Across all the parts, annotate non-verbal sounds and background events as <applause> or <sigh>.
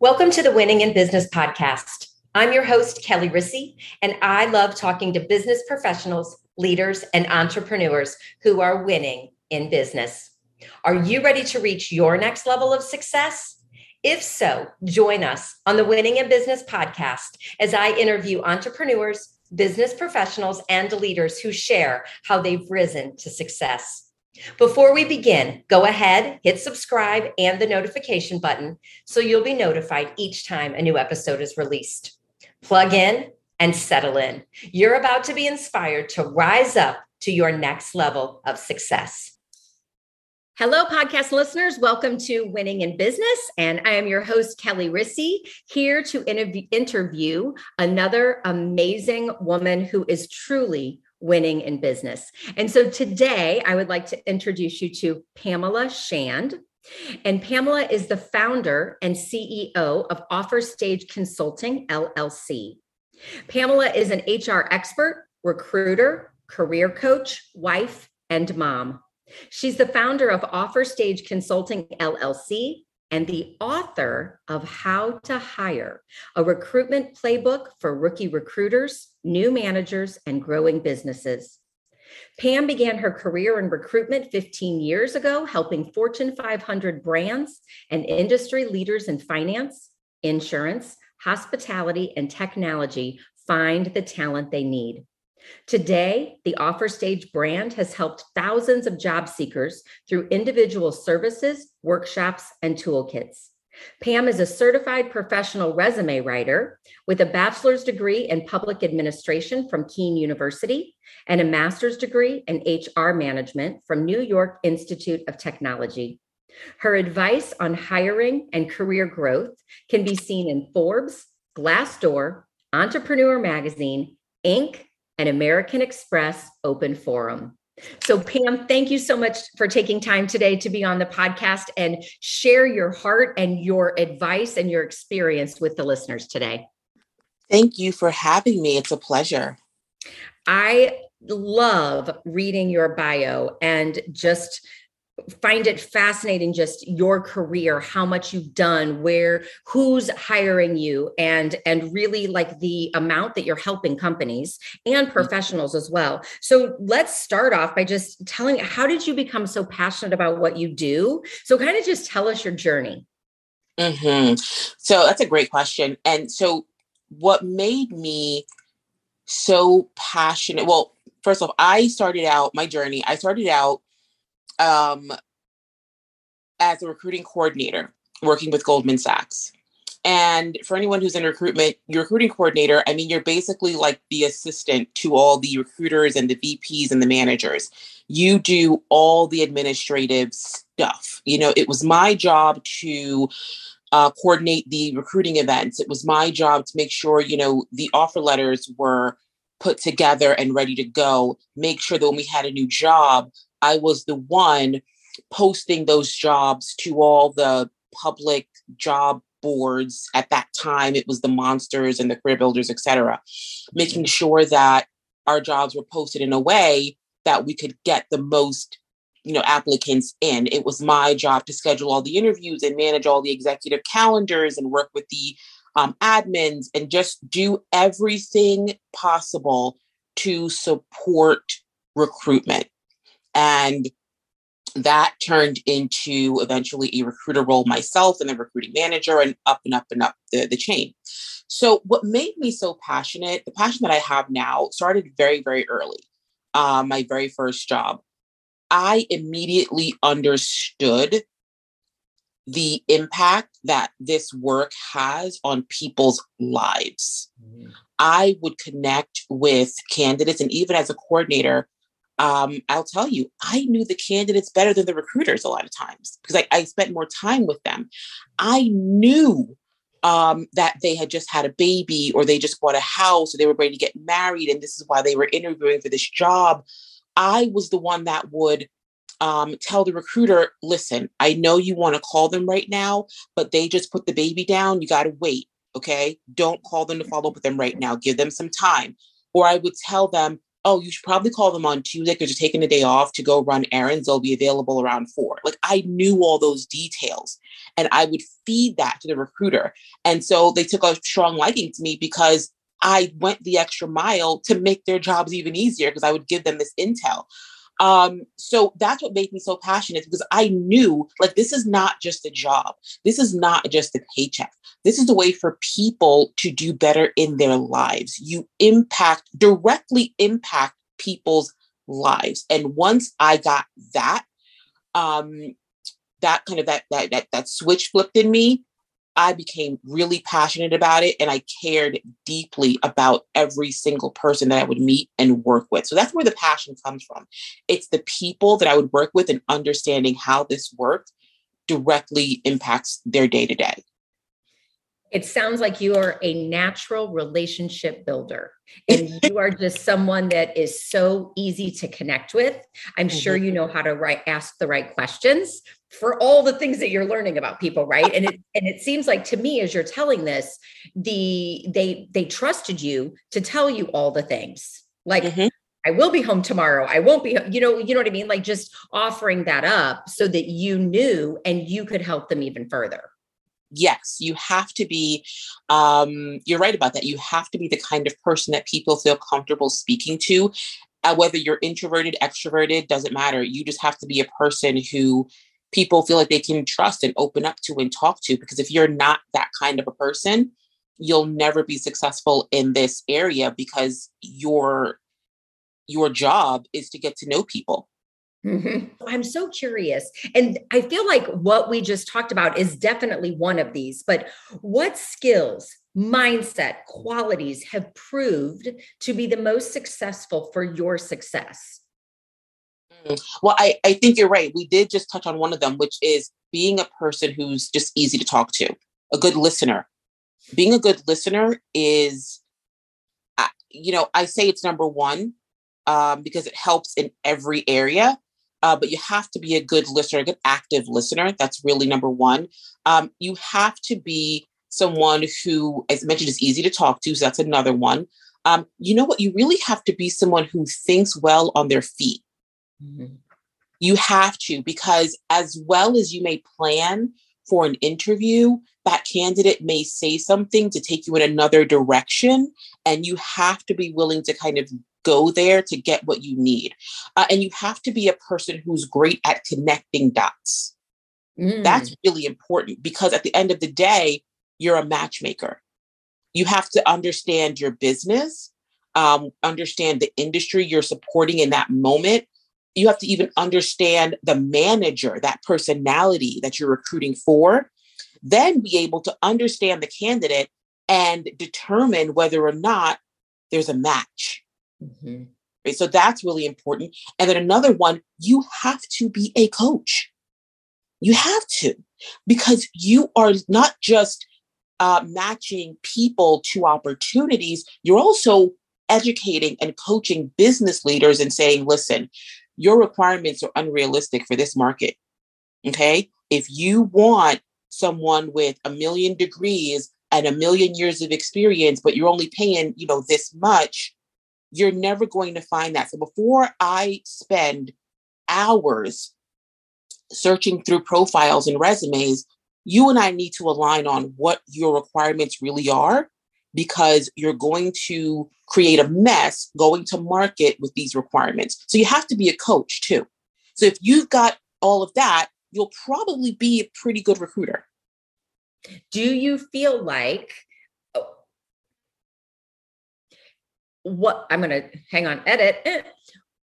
Welcome to the Winning in Business podcast. I'm your host, Kelly Rissy, and I love talking to business professionals, leaders, and entrepreneurs who are winning in business. Are you ready to reach your next level of success? If so, join us on the Winning in Business podcast as I interview entrepreneurs, business professionals, and leaders who share how they've risen to success. Before we begin, go ahead, hit subscribe and the notification button so you'll be notified each time a new episode is released. Plug in and settle in. You're about to be inspired to rise up to your next level of success. Hello, podcast listeners. Welcome to Winning in Business. And I am your host, Kelly Rissy, here to interview another amazing woman who is truly winning in business. And so today I would like to introduce you to Pamela Shand. And Pamela is the founder and CEO of Offer Stage Consulting, LLC. Pamela is an HR expert, recruiter, career coach, wife, and mom. She's the founder of Offer Stage Consulting, LLC, and the author of How to Hire, a recruitment playbook for rookie recruiters, new managers, and growing businesses. Pam began her career in recruitment 15 years ago, helping Fortune 500 brands and industry leaders in finance, insurance, hospitality, and technology find the talent they need. Today, the Offer Stage brand has helped thousands of job seekers through individual services, workshops, and toolkits. Pam is a certified professional resume writer with a bachelor's degree in public administration from Kean University and a master's degree in HR management from New York Institute of Technology. Her advice on hiring and career growth can be seen in Forbes, Glassdoor, Entrepreneur Magazine, Inc., and American Express Open Forum. So, Pam, thank you so much for taking time today to be on the podcast and share your heart and your advice and your experience with the listeners today. Thank you for having me. It's a pleasure. I love reading your bio and just find it fascinating just your career how much you've done where who's hiring you and and really like the amount that you're helping companies and mm-hmm. professionals as well so let's start off by just telling how did you become so passionate about what you do so kind of just tell us your journey mm-hmm. so that's a great question and so what made me so passionate well first off i started out my journey i started out um, as a recruiting coordinator working with Goldman Sachs. And for anyone who's in recruitment, your recruiting coordinator, I mean, you're basically like the assistant to all the recruiters and the VPs and the managers. You do all the administrative stuff. You know, it was my job to uh, coordinate the recruiting events. It was my job to make sure, you know, the offer letters were put together and ready to go. Make sure that when we had a new job, I was the one posting those jobs to all the public job boards at that time. It was the monsters and the career builders etc making sure that our jobs were posted in a way that we could get the most you know applicants in. It was my job to schedule all the interviews and manage all the executive calendars and work with the um, admins and just do everything possible to support recruitment and that turned into eventually a recruiter role myself and then recruiting manager and up and up and up the, the chain. So, what made me so passionate, the passion that I have now started very, very early. Uh, my very first job. I immediately understood the impact that this work has on people's lives. Mm-hmm. I would connect with candidates, and even as a coordinator, um, I'll tell you, I knew the candidates better than the recruiters a lot of times because I, I spent more time with them. I knew um, that they had just had a baby or they just bought a house or they were ready to get married and this is why they were interviewing for this job. I was the one that would um, tell the recruiter, listen, I know you want to call them right now, but they just put the baby down. You got to wait. Okay. Don't call them to follow up with them right now. Give them some time. Or I would tell them, oh, you should probably call them on Tuesday because you're taking a day off to go run errands. They'll be available around four. Like I knew all those details and I would feed that to the recruiter. And so they took a strong liking to me because I went the extra mile to make their jobs even easier because I would give them this intel. Um, so that's what made me so passionate because I knew like this is not just a job. This is not just a paycheck. This is a way for people to do better in their lives. You impact directly impact people's lives. And once I got that, um, that kind of that that that that switch flipped in me, I became really passionate about it and I cared deeply about every single person that I would meet and work with. So that's where the passion comes from. It's the people that I would work with and understanding how this worked directly impacts their day to day. It sounds like you are a natural relationship builder <laughs> and you are just someone that is so easy to connect with. I'm mm-hmm. sure you know how to write ask the right questions for all the things that you're learning about people, right? And it and it seems like to me as you're telling this, the they they trusted you to tell you all the things. Like mm-hmm. I will be home tomorrow. I won't be, you know, you know what I mean? Like just offering that up so that you knew and you could help them even further yes, you have to be, um, you're right about that. You have to be the kind of person that people feel comfortable speaking to. Uh, whether you're introverted, extroverted, doesn't matter. You just have to be a person who people feel like they can trust and open up to and talk to. Because if you're not that kind of a person, you'll never be successful in this area because your your job is to get to know people Mm-hmm. I'm so curious. And I feel like what we just talked about is definitely one of these, but what skills, mindset, qualities have proved to be the most successful for your success? Well, I, I think you're right. We did just touch on one of them, which is being a person who's just easy to talk to, a good listener. Being a good listener is, you know, I say it's number one um, because it helps in every area uh, but you have to be a good listener, a good active listener. That's really number one. Um, you have to be someone who, as mentioned, is easy to talk to. So that's another one. Um, you know what? You really have to be someone who thinks well on their feet. Mm-hmm. You have to, because as well as you may plan for an interview, that candidate may say something to take you in another direction. And you have to be willing to kind of go there to get what you need. Uh, and you have to be a person who's great at connecting dots. Mm. That's really important because at the end of the day, you're a matchmaker. You have to understand your business, um, understand the industry you're supporting in that moment. You have to even understand the manager, that personality that you're recruiting for, then be able to understand the candidate and determine whether or not there's a match. Mm-hmm. Right. So that's really important. And then another one, you have to be a coach. You have to, because you are not just uh, matching people to opportunities, you're also educating and coaching business leaders and saying, listen, your requirements are unrealistic for this market. Okay. If you want someone with a million degrees and a million years of experience, but you're only paying, you know, this much, you're never going to find that. So before I spend hours searching through profiles and resumes, you and I need to align on what your requirements really are because you're going to create a mess going to market with these requirements. So you have to be a coach too. So if you've got all of that, you'll probably be a pretty good recruiter. Do you feel like what I'm going to hang on, edit. Eh.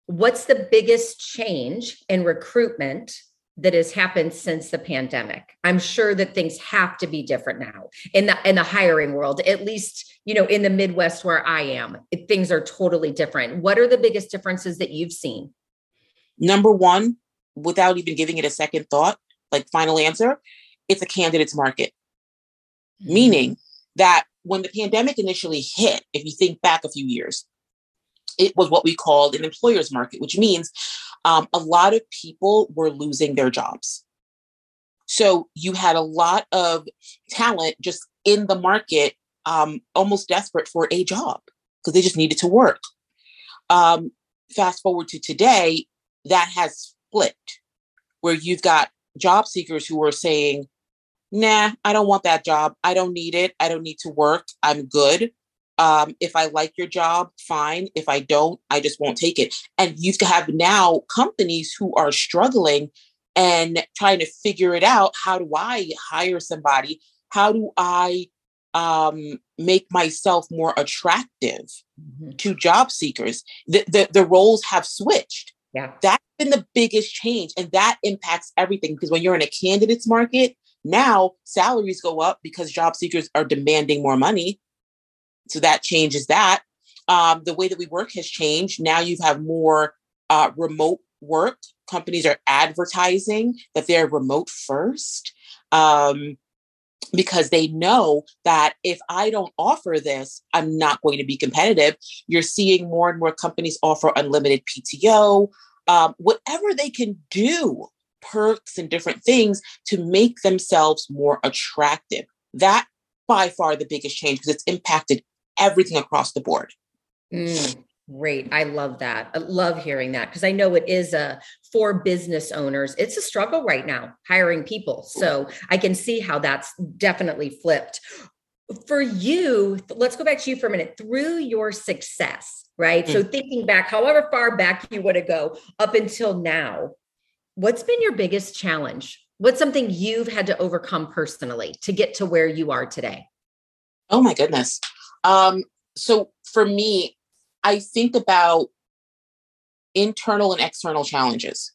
What's the biggest change in recruitment that has happened since the pandemic? I'm sure that things have to be different now in the in the hiring world. At least, you know, in the Midwest where I am, it, things are totally different. What are the biggest differences that you've seen? Number one, without even giving it a second thought, like final answer, it's a candidate's market. Mm-hmm. Meaning that when the pandemic initially hit, if you think back a few years, it was what we called an employer's market, which means um, a lot of people were losing their jobs. So you had a lot of talent just in the market, um, almost desperate for a job because they just needed to work. Um, fast forward to today, that has flipped, where you've got job seekers who are saying, nah, I don't want that job. I don't need it. I don't need to work. I'm good. Um, if I like your job, fine. If I don't, I just won't take it. And you have now companies who are struggling and trying to figure it out. How do I hire somebody? How do I um, make myself more attractive mm-hmm. to job seekers? The, the, the roles have switched. Yeah. That's been the biggest change. And that impacts everything because when you're in a candidates market, now salaries go up because job seekers are demanding more money. So that changes that. Um, the way that we work has changed. Now you have more uh, remote work. Companies are advertising that they're remote first um, because they know that if I don't offer this, I'm not going to be competitive. You're seeing more and more companies offer unlimited PTO, um, whatever they can do, perks and different things to make themselves more attractive. That by far the biggest change because it's impacted everything across the board. Mm, great. I love that. I love hearing that because I know it is a for business owners, it's a struggle right now hiring people. So I can see how that's definitely flipped. For you, let's go back to you for a minute. Through your success, right? Mm. So thinking back, however far back you want to go up until now, what's been your biggest challenge? What's something you've had to overcome personally to get to where you are today? Oh my goodness. Um, so for me, I think about internal and external challenges,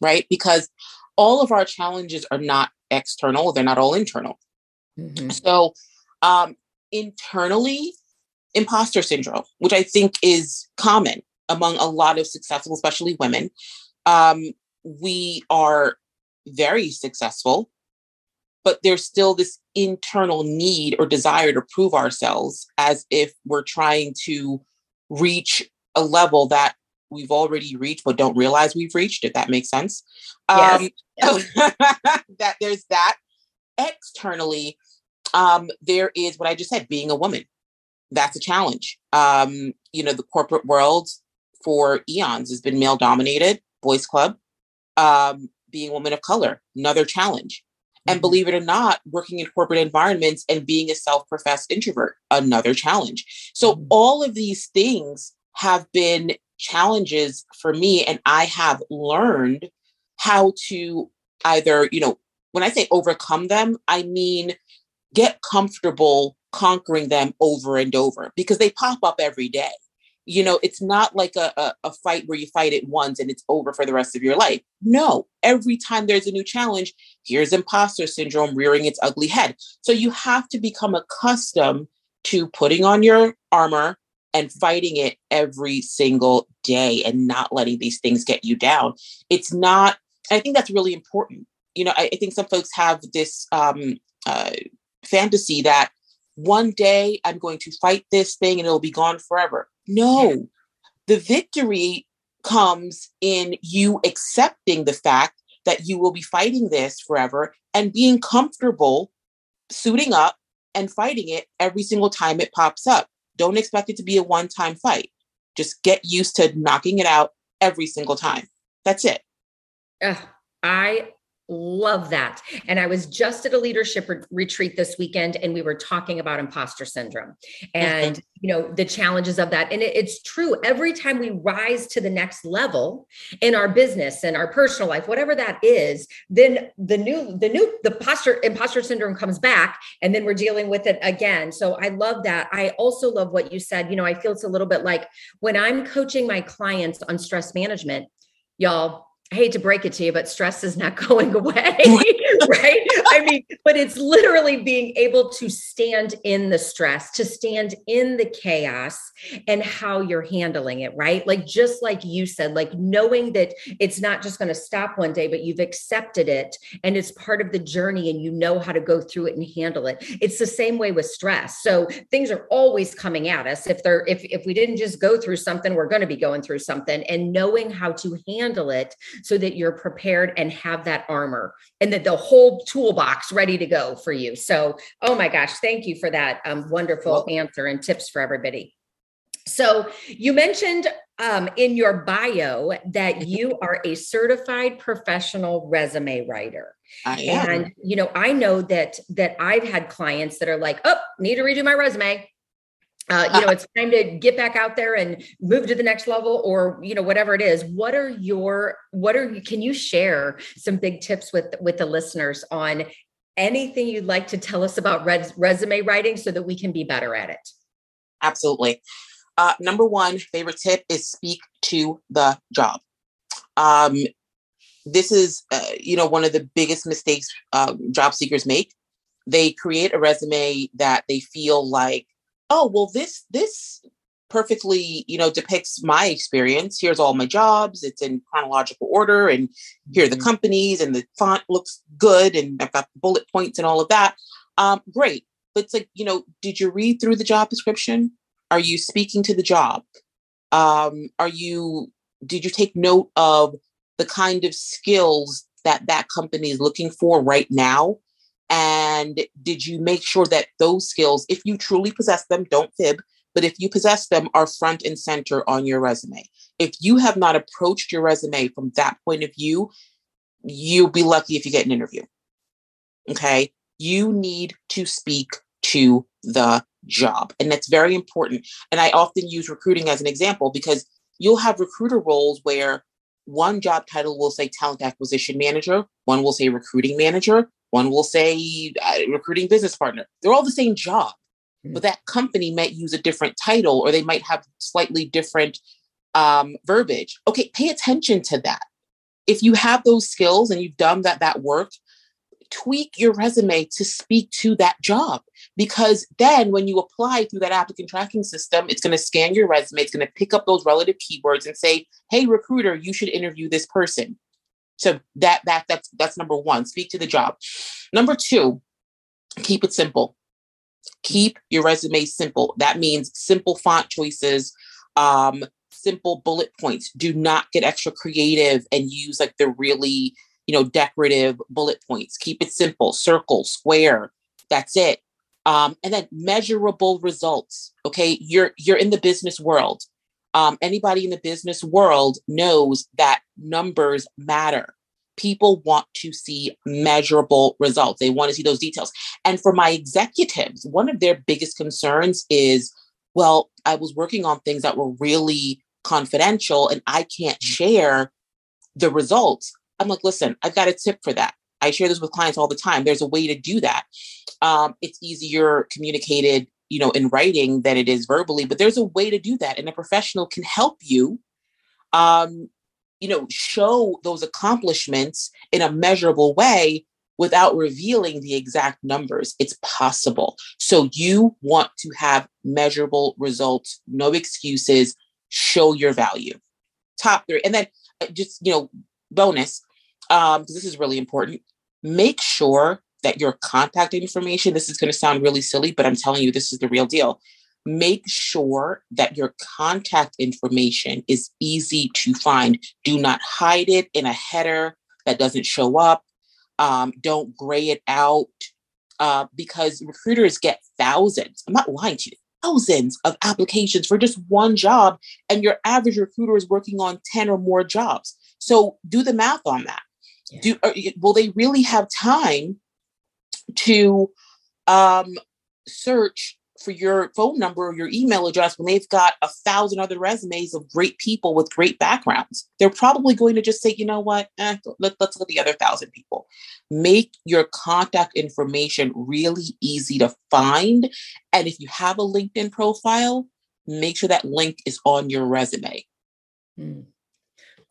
right? Because all of our challenges are not external, they're not all internal. Mm-hmm. So, um, internally, imposter syndrome, which I think is common among a lot of successful, especially women. Um, we are very successful but there's still this internal need or desire to prove ourselves as if we're trying to reach a level that we've already reached but don't realize we've reached if that makes sense. Yes. um <laughs> <laughs> that there's that. Externally um there is what i just said being a woman. That's a challenge. Um you know the corporate world for eons has been male dominated boys club um being a woman of color another challenge and mm-hmm. believe it or not, working in corporate environments and being a self professed introvert, another challenge. So, mm-hmm. all of these things have been challenges for me. And I have learned how to either, you know, when I say overcome them, I mean get comfortable conquering them over and over because they pop up every day you know it's not like a, a, a, fight where you fight it once and it's over for the rest of your life. No every time there's a new challenge here's imposter syndrome rearing its ugly head. So you have to become accustomed to putting on your armor and fighting it every single day and not letting these things get you down. It's not i think that's really important. You know i, I think some folks have this um, uh, fantasy that one day i'm going to fight this thing and it'll be gone forever no, the victory comes in you accepting the fact that you will be fighting this forever and being comfortable suiting up and fighting it every single time it pops up. Don't expect it to be a one time fight. Just get used to knocking it out every single time. That's it. Uh, I Love that. And I was just at a leadership re- retreat this weekend and we were talking about imposter syndrome and, mm-hmm. you know, the challenges of that. And it, it's true. Every time we rise to the next level in our business and our personal life, whatever that is, then the new, the new, the posture, imposter syndrome comes back and then we're dealing with it again. So I love that. I also love what you said. You know, I feel it's a little bit like when I'm coaching my clients on stress management, y'all, I hate to break it to you, but stress is not <laughs> going away, <laughs> right? I mean, but it's literally being able to stand in the stress, to stand in the chaos and how you're handling it, right? Like, just like you said, like knowing that it's not just going to stop one day, but you've accepted it and it's part of the journey and you know how to go through it and handle it. It's the same way with stress. So things are always coming at us. If they're, if, if we didn't just go through something, we're going to be going through something and knowing how to handle it so that you're prepared and have that armor and that the whole toolbox ready to go for you. So, oh my gosh, thank you for that um, wonderful answer and tips for everybody. So you mentioned um, in your bio that mm-hmm. you are a certified professional resume writer. I am. And you know, I know that that I've had clients that are like, "Oh, need to redo my resume." Uh, you know, it's time to get back out there and move to the next level, or you know, whatever it is. What are your what are you, can you share some big tips with with the listeners on anything you'd like to tell us about res- resume writing so that we can be better at it? Absolutely. Uh, number one favorite tip is speak to the job. Um, this is, uh, you know, one of the biggest mistakes uh, job seekers make. They create a resume that they feel like, oh, well, this this perfectly, you know, depicts my experience. Here's all my jobs. It's in chronological order, and here are the mm-hmm. companies, and the font looks good, and I've got the bullet points and all of that. Um, great, but it's like, you know, did you read through the job description? Are you speaking to the job? Um, are you, did you take note of the kind of skills that that company is looking for right now? And did you make sure that those skills, if you truly possess them, don't fib, but if you possess them, are front and center on your resume? If you have not approached your resume from that point of view, you'll be lucky if you get an interview. Okay. You need to speak to the job. And that's very important. And I often use recruiting as an example because you'll have recruiter roles where one job title will say talent acquisition manager, one will say recruiting manager, one will say uh, recruiting business partner. They're all the same job, mm-hmm. but that company might use a different title or they might have slightly different um, verbiage. Okay, pay attention to that. If you have those skills and you've done that that work, tweak your resume to speak to that job because then when you apply through that applicant tracking system it's going to scan your resume it's going to pick up those relative keywords and say hey recruiter you should interview this person so that that that's that's number one speak to the job. Number two keep it simple. Keep your resume simple. That means simple font choices um simple bullet points. Do not get extra creative and use like the really you know decorative bullet points. Keep it simple. Circle square that's it. Um, and then measurable results okay? You're you're in the business world. Um, anybody in the business world knows that numbers matter. People want to see measurable results. They want to see those details. And for my executives one of their biggest concerns is well i was working on things that were really confidential and i can't share the results. I'm like listen i've got a tip for that. I share this with clients all the time. There's a way to do that. Um, it's easier communicated, you know, in writing than it is verbally, but there's a way to do that, and a professional can help you, um, you know, show those accomplishments in a measurable way without revealing the exact numbers. It's possible. So you want to have measurable results, no excuses. Show your value. Top three, and then uh, just you know, bonus um, this is really important. Make sure that your contact information, this is going to sound really silly, but I'm telling you, this is the real deal. Make sure that your contact information is easy to find. Do not hide it in a header that doesn't show up. Um, don't gray it out uh, because recruiters get thousands. I'm not lying to you thousands of applications for just one job, and your average recruiter is working on 10 or more jobs. So do the math on that do uh, will they really have time to um, search for your phone number or your email address when they've got a thousand other resumes of great people with great backgrounds. They're probably going to just say you know what? Eh, let, let's look at the other thousand people. Make your contact information really easy to find and if you have a linkedin profile make sure that link is on your resume. Mm.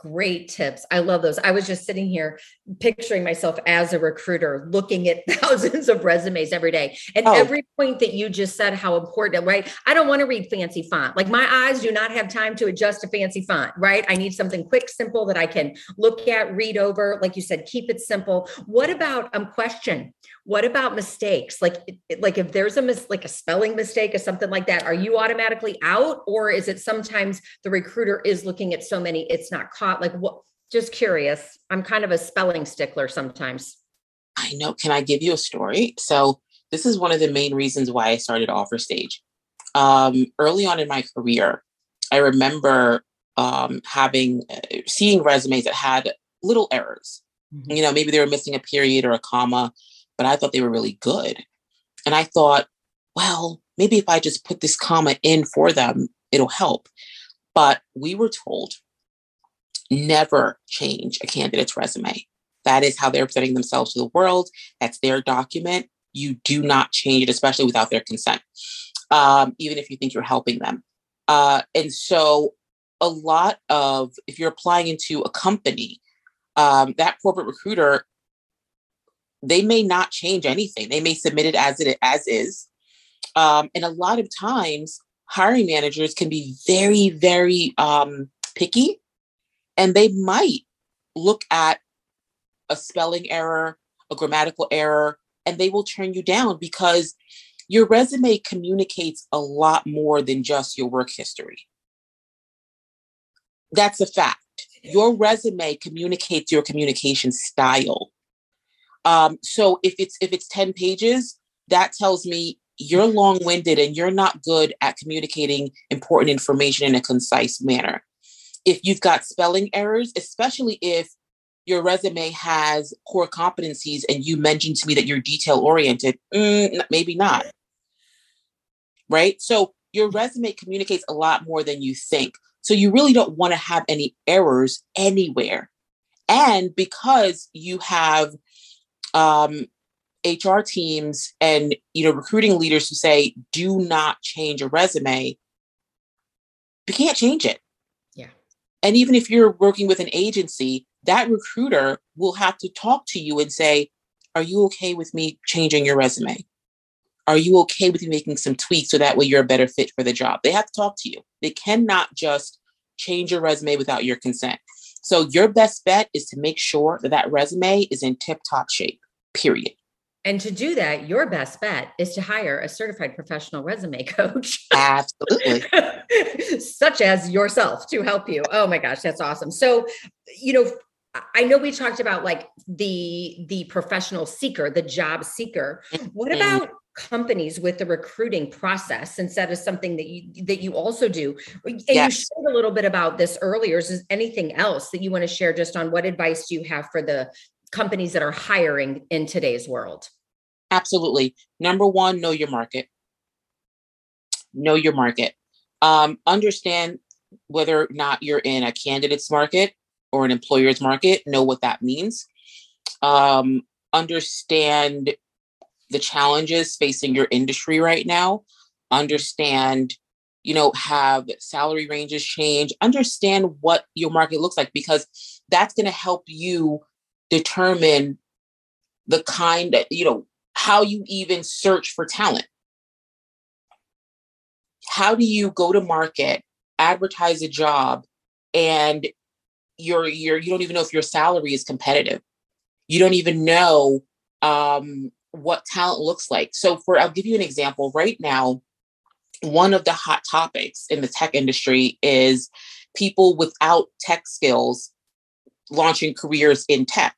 Great tips. I love those. I was just sitting here picturing myself as a recruiter looking at <laughs> thousands of resumes every day. And oh. every point that you just said, how important, right? I don't want to read fancy font. Like my eyes do not have time to adjust a fancy font, right? I need something quick, simple that I can look at, read over. Like you said, keep it simple. What about um question? What about mistakes? Like, like if there's a mis- like a spelling mistake or something like that, are you automatically out, or is it sometimes the recruiter is looking at so many it's not caught? Like, what? Just curious. I'm kind of a spelling stickler sometimes. I know. Can I give you a story? So this is one of the main reasons why I started Offer Stage. um, early on in my career, I remember um, having uh, seeing resumes that had little errors. Mm-hmm. You know, maybe they were missing a period or a comma, but I thought they were really good. And I thought, well, maybe if I just put this comma in for them, it'll help. But we were told never change a candidate's resume. That is how they're presenting themselves to the world. That's their document. You do not change it, especially without their consent, um, even if you think you're helping them. Uh, and so, a lot of, if you're applying into a company, um, that corporate recruiter, they may not change anything. They may submit it as it as is. Um, and a lot of times, hiring managers can be very, very um, picky, and they might look at a spelling error, a grammatical error, and they will turn you down because your resume communicates a lot more than just your work history. That's a fact. Your resume communicates your communication style. Um, so if it's if it's 10 pages, that tells me you're long-winded and you're not good at communicating important information in a concise manner. If you've got spelling errors, especially if your resume has core competencies and you mentioned to me that you're detail oriented, mm, maybe not. Right? So your resume communicates a lot more than you think. So you really don't want to have any errors anywhere. And because you have um, HR teams and you know recruiting leaders who say do not change a resume, you can't change it. And even if you're working with an agency, that recruiter will have to talk to you and say, Are you okay with me changing your resume? Are you okay with me making some tweaks so that way you're a better fit for the job? They have to talk to you. They cannot just change your resume without your consent. So, your best bet is to make sure that that resume is in tip top shape, period. And to do that, your best bet is to hire a certified professional resume <laughs> coach. Absolutely. <laughs> Such as yourself to help you. Oh my gosh, that's awesome. So, you know, I know we talked about like the the professional seeker, the job seeker. What mm-hmm. about companies with the recruiting process since that is something that you that you also do and yes. you shared a little bit about this earlier is anything else that you want to share just on what advice do you have for the companies that are hiring in today's world? Absolutely. Number one know your market. Know your market. Um, understand whether or not you're in a candidate's market or an employer's market know what that means. Um, understand the challenges facing your industry right now. Understand you know have salary ranges change. Understand what your market looks like because that's going to help you determine the kind of you know how you even search for talent how do you go to market advertise a job and your your you don't even know if your salary is competitive. You don't even know um, what talent looks like. So for I'll give you an example. Right now, one of the hot topics in the tech industry is people without tech skills launching careers in tech.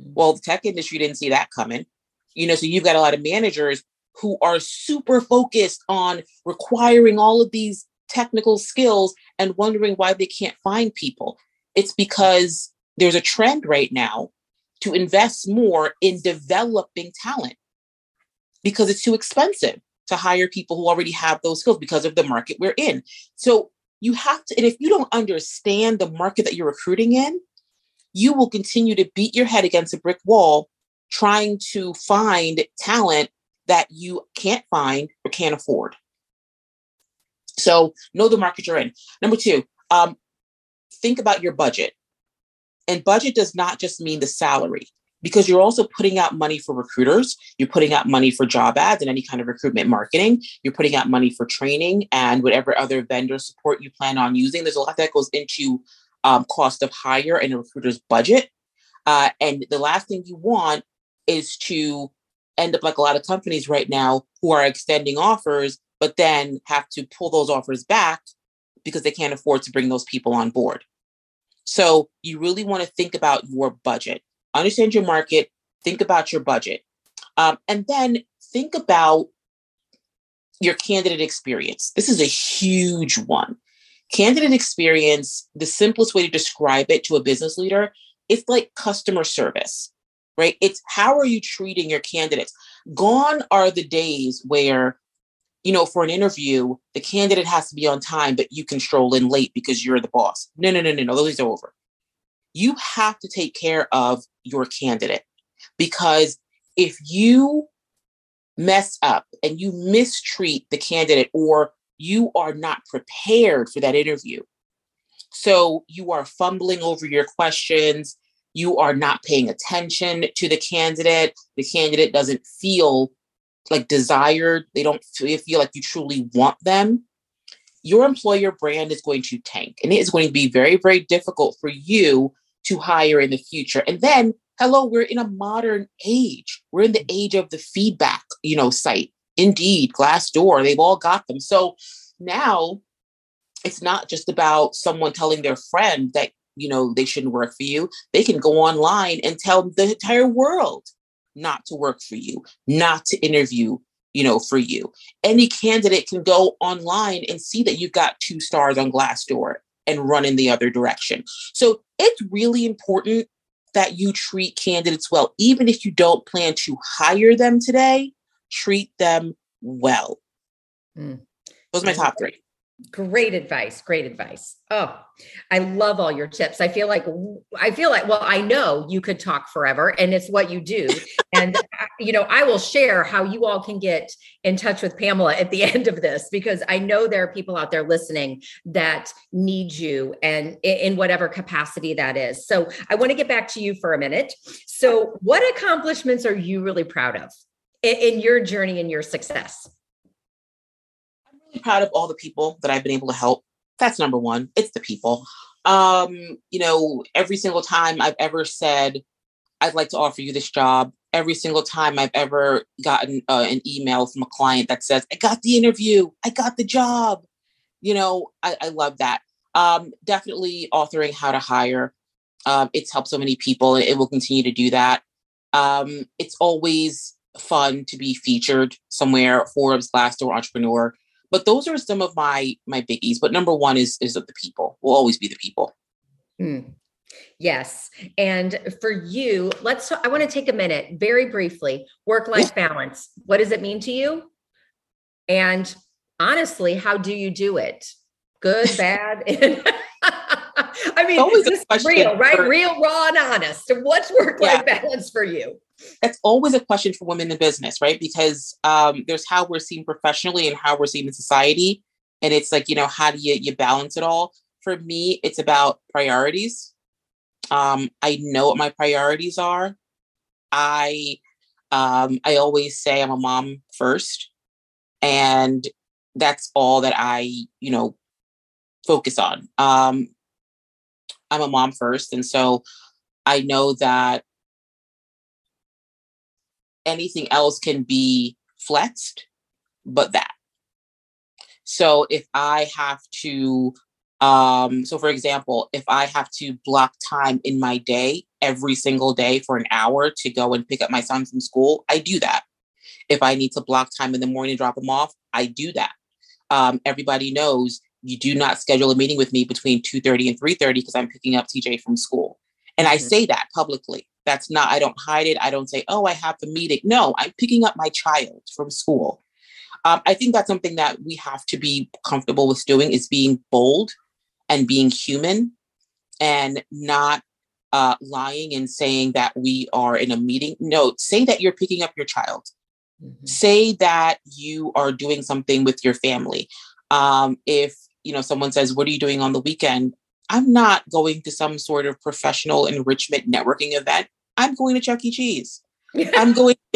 Hmm. Well, the tech industry didn't see that coming. You know, so you've got a lot of managers who are super focused on requiring all of these technical skills and wondering why they can't find people. It's because there's a trend right now to invest more in developing talent because it's too expensive to hire people who already have those skills because of the market we're in. So you have to, and if you don't understand the market that you're recruiting in, you will continue to beat your head against a brick wall trying to find talent that you can't find or can't afford. So know the market you're in. Number two, um, think about your budget. And budget does not just mean the salary because you're also putting out money for recruiters. You're putting out money for job ads and any kind of recruitment marketing. You're putting out money for training and whatever other vendor support you plan on using. There's a lot that goes into um, cost of hire and a recruiter's budget. Uh, and the last thing you want is to end up like a lot of companies right now who are extending offers, but then have to pull those offers back because they can't afford to bring those people on board. So you really want to think about your budget, understand your market, think about your budget, um, and then think about your candidate experience. This is a huge one. Candidate experience, the simplest way to describe it to a business leader, it's like customer service, right? It's how are you treating your candidates? Gone are the days where, you know, for an interview, the candidate has to be on time, but you can stroll in late because you're the boss. No, no, no, no, no. Those are over. You have to take care of your candidate because if you mess up and you mistreat the candidate or you are not prepared for that interview. So you are fumbling over your questions. You are not paying attention to the candidate. The candidate doesn't feel like desired. They don't feel like you truly want them. Your employer brand is going to tank and it is going to be very, very difficult for you to hire in the future. And then hello we're in a modern age we're in the age of the feedback you know site indeed glassdoor they've all got them. So now it's not just about someone telling their friend that you know they shouldn't work for you. They can go online and tell the entire world not to work for you not to interview you know for you. Any candidate can go online and see that you've got two stars on glassdoor and run in the other direction. So it's really important that you treat candidates well. Even if you don't plan to hire them today, treat them well. Mm. Those are my top three. Great advice. Great advice. Oh, I love all your tips. I feel like I feel like well, I know you could talk forever and it's what you do. <laughs> And you know, I will share how you all can get in touch with Pamela at the <laughs> end of this because I know there are people out there listening that need you and in whatever capacity that is. So, I want to get back to you for a minute. So, what accomplishments are you really proud of in your journey and your success? I'm really proud of all the people that I've been able to help. That's number one. It's the people. Um, you know, every single time I've ever said, I'd like to offer you this job, every single time I've ever gotten uh, an email from a client that says, I got the interview, I got the job. You know, I, I love that. Um, definitely authoring how to hire. Um, it's helped so many people and it will continue to do that. Um, it's always fun to be featured somewhere, Forbes, Glassdoor, Entrepreneur. But those are some of my my biggies. But number one is is of the people. Will always be the people. Mm. Yes. And for you, let's I want to take a minute very briefly. Work life balance. What does it mean to you? And honestly, how do you do it? Good, <laughs> bad? Mean, always this is real, right? For, real, raw, and honest. What's work life yeah. balance for you? that's always a question for women in business, right? Because um, there's how we're seen professionally and how we're seen in society. And it's like, you know, how do you, you balance it all? For me, it's about priorities. Um, I know what my priorities are. I um, I always say I'm a mom first, and that's all that I, you know, focus on. Um, I'm a mom first, and so I know that anything else can be flexed but that. So if I have to, um, so for example, if I have to block time in my day every single day for an hour to go and pick up my son from school, I do that. If I need to block time in the morning drop him off, I do that. Um, everybody knows you do not schedule a meeting with me between 2.30 and 3.30 because I'm picking up TJ from school. And mm-hmm. I say that publicly. That's not, I don't hide it. I don't say, oh, I have the meeting. No, I'm picking up my child from school. Um, I think that's something that we have to be comfortable with doing is being bold and being human and not uh, lying and saying that we are in a meeting. No, say that you're picking up your child. Mm-hmm. Say that you are doing something with your family. Um, if you know someone says, "What are you doing on the weekend?" I'm not going to some sort of professional enrichment networking event. I'm going to Chuck E. Cheese. <laughs> I'm going <laughs>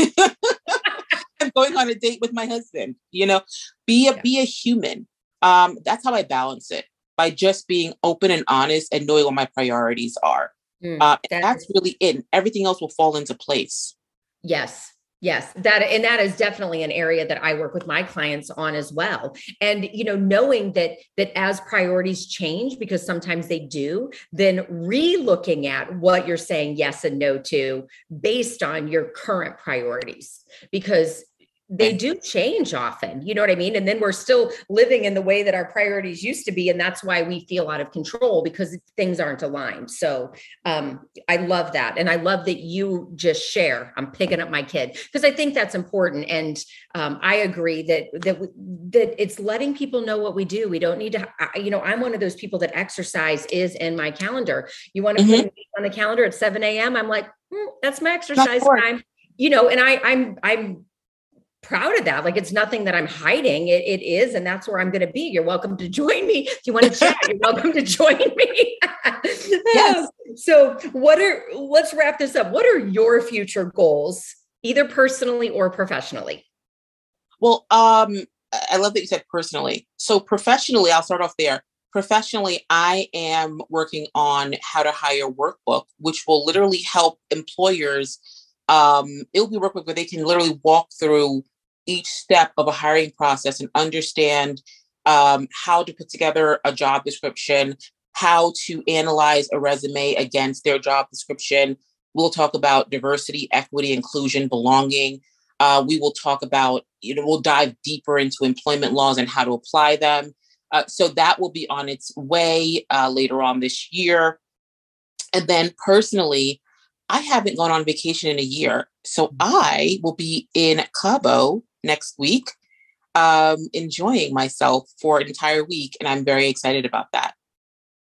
I'm going on a date with my husband. You know, be a yeah. be a human. Um, that's how I balance it by just being open and honest and knowing what my priorities are. Mm, uh, that's really it. Everything else will fall into place. Yes. Yes, that and that is definitely an area that I work with my clients on as well. And you know, knowing that that as priorities change because sometimes they do, then re-looking at what you're saying yes and no to based on your current priorities because they do change often. You know what I mean? And then we're still living in the way that our priorities used to be. And that's why we feel out of control because things aren't aligned. So um, I love that. And I love that you just share. I'm picking up my kid because I think that's important. And um, I agree that, that, that it's letting people know what we do. We don't need to, I, you know, I'm one of those people that exercise is in my calendar. You want to mm-hmm. put on the calendar at 7 a.m. I'm like, mm, that's my exercise time you know and i i'm i'm proud of that. Like it's nothing that I'm hiding. It, it is, and that's where I'm going to be. You're welcome to join me. If you want to chat, you're welcome to join me. <laughs> yes. So, what are? Let's wrap this up. What are your future goals, either personally or professionally? Well, um, I love that you said personally. So professionally, I'll start off there. Professionally, I am working on how to hire workbook, which will literally help employers um, it will be a workbook where they can literally walk through each step of a hiring process and understand um, how to put together a job description, how to analyze a resume against their job description. We'll talk about diversity, equity, inclusion, belonging. Uh, we will talk about, you know, we'll dive deeper into employment laws and how to apply them. Uh, so that will be on its way uh, later on this year. And then personally, I haven't gone on vacation in a year. So mm. I will be in Cabo next week, um, enjoying myself for an entire week. And I'm very excited about that.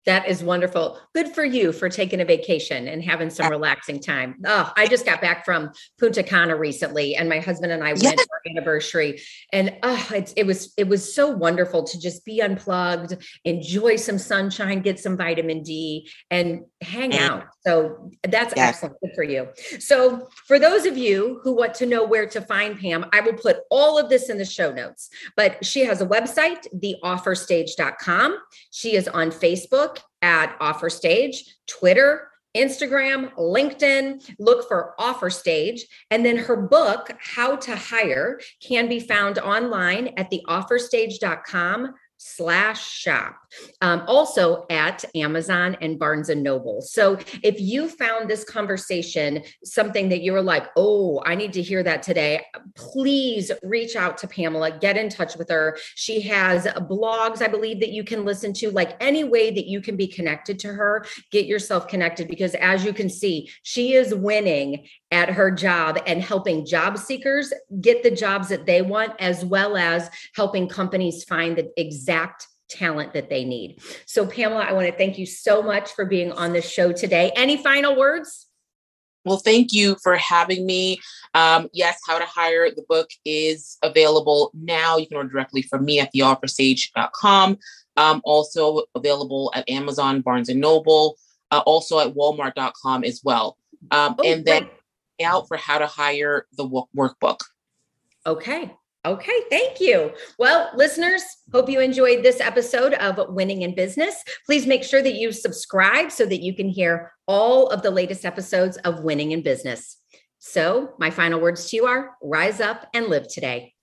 That is wonderful. Good for you for taking a vacation and having some relaxing time. Oh, I just got back from Punta Cana recently, and my husband and I went for our anniversary, and oh, it, it was it was so wonderful to just be unplugged, enjoy some sunshine, get some vitamin D, and hang out. So that's yes. excellent. Good for you. So for those of you who want to know where to find Pam, I will put all of this in the show notes. But she has a website, theofferstage.com. She is on Facebook at Offer Stage, Twitter, Instagram, LinkedIn, look for Offer Stage. And then her book, How to Hire, can be found online at theofferstage.com slash shop um, also at amazon and barnes and noble. So if you found this conversation something that you were like oh i need to hear that today please reach out to pamela get in touch with her. She has blogs i believe that you can listen to like any way that you can be connected to her get yourself connected because as you can see she is winning at her job and helping job seekers get the jobs that they want, as well as helping companies find the exact talent that they need. So, Pamela, I want to thank you so much for being on the show today. Any final words? Well, thank you for having me. Um, yes, How to Hire the book is available now. You can order directly from me at theofferstage.com. Um, also available at Amazon, Barnes and Noble, uh, also at Walmart.com as well. Um, oh, and then out for how to hire the workbook. Okay. Okay, thank you. Well, listeners, hope you enjoyed this episode of Winning in Business. Please make sure that you subscribe so that you can hear all of the latest episodes of Winning in Business. So, my final words to you are rise up and live today.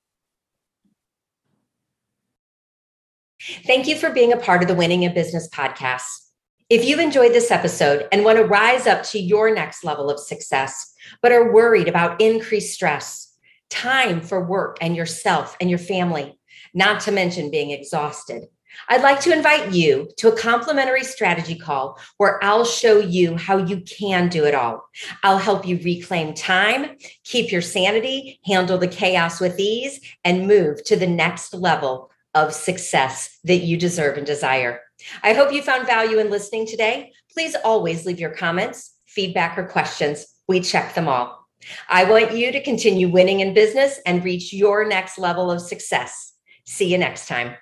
Thank you for being a part of the Winning in Business podcast. If you've enjoyed this episode and want to rise up to your next level of success, but are worried about increased stress, time for work and yourself and your family, not to mention being exhausted, I'd like to invite you to a complimentary strategy call where I'll show you how you can do it all. I'll help you reclaim time, keep your sanity, handle the chaos with ease, and move to the next level of success that you deserve and desire. I hope you found value in listening today. Please always leave your comments, feedback, or questions. We check them all. I want you to continue winning in business and reach your next level of success. See you next time.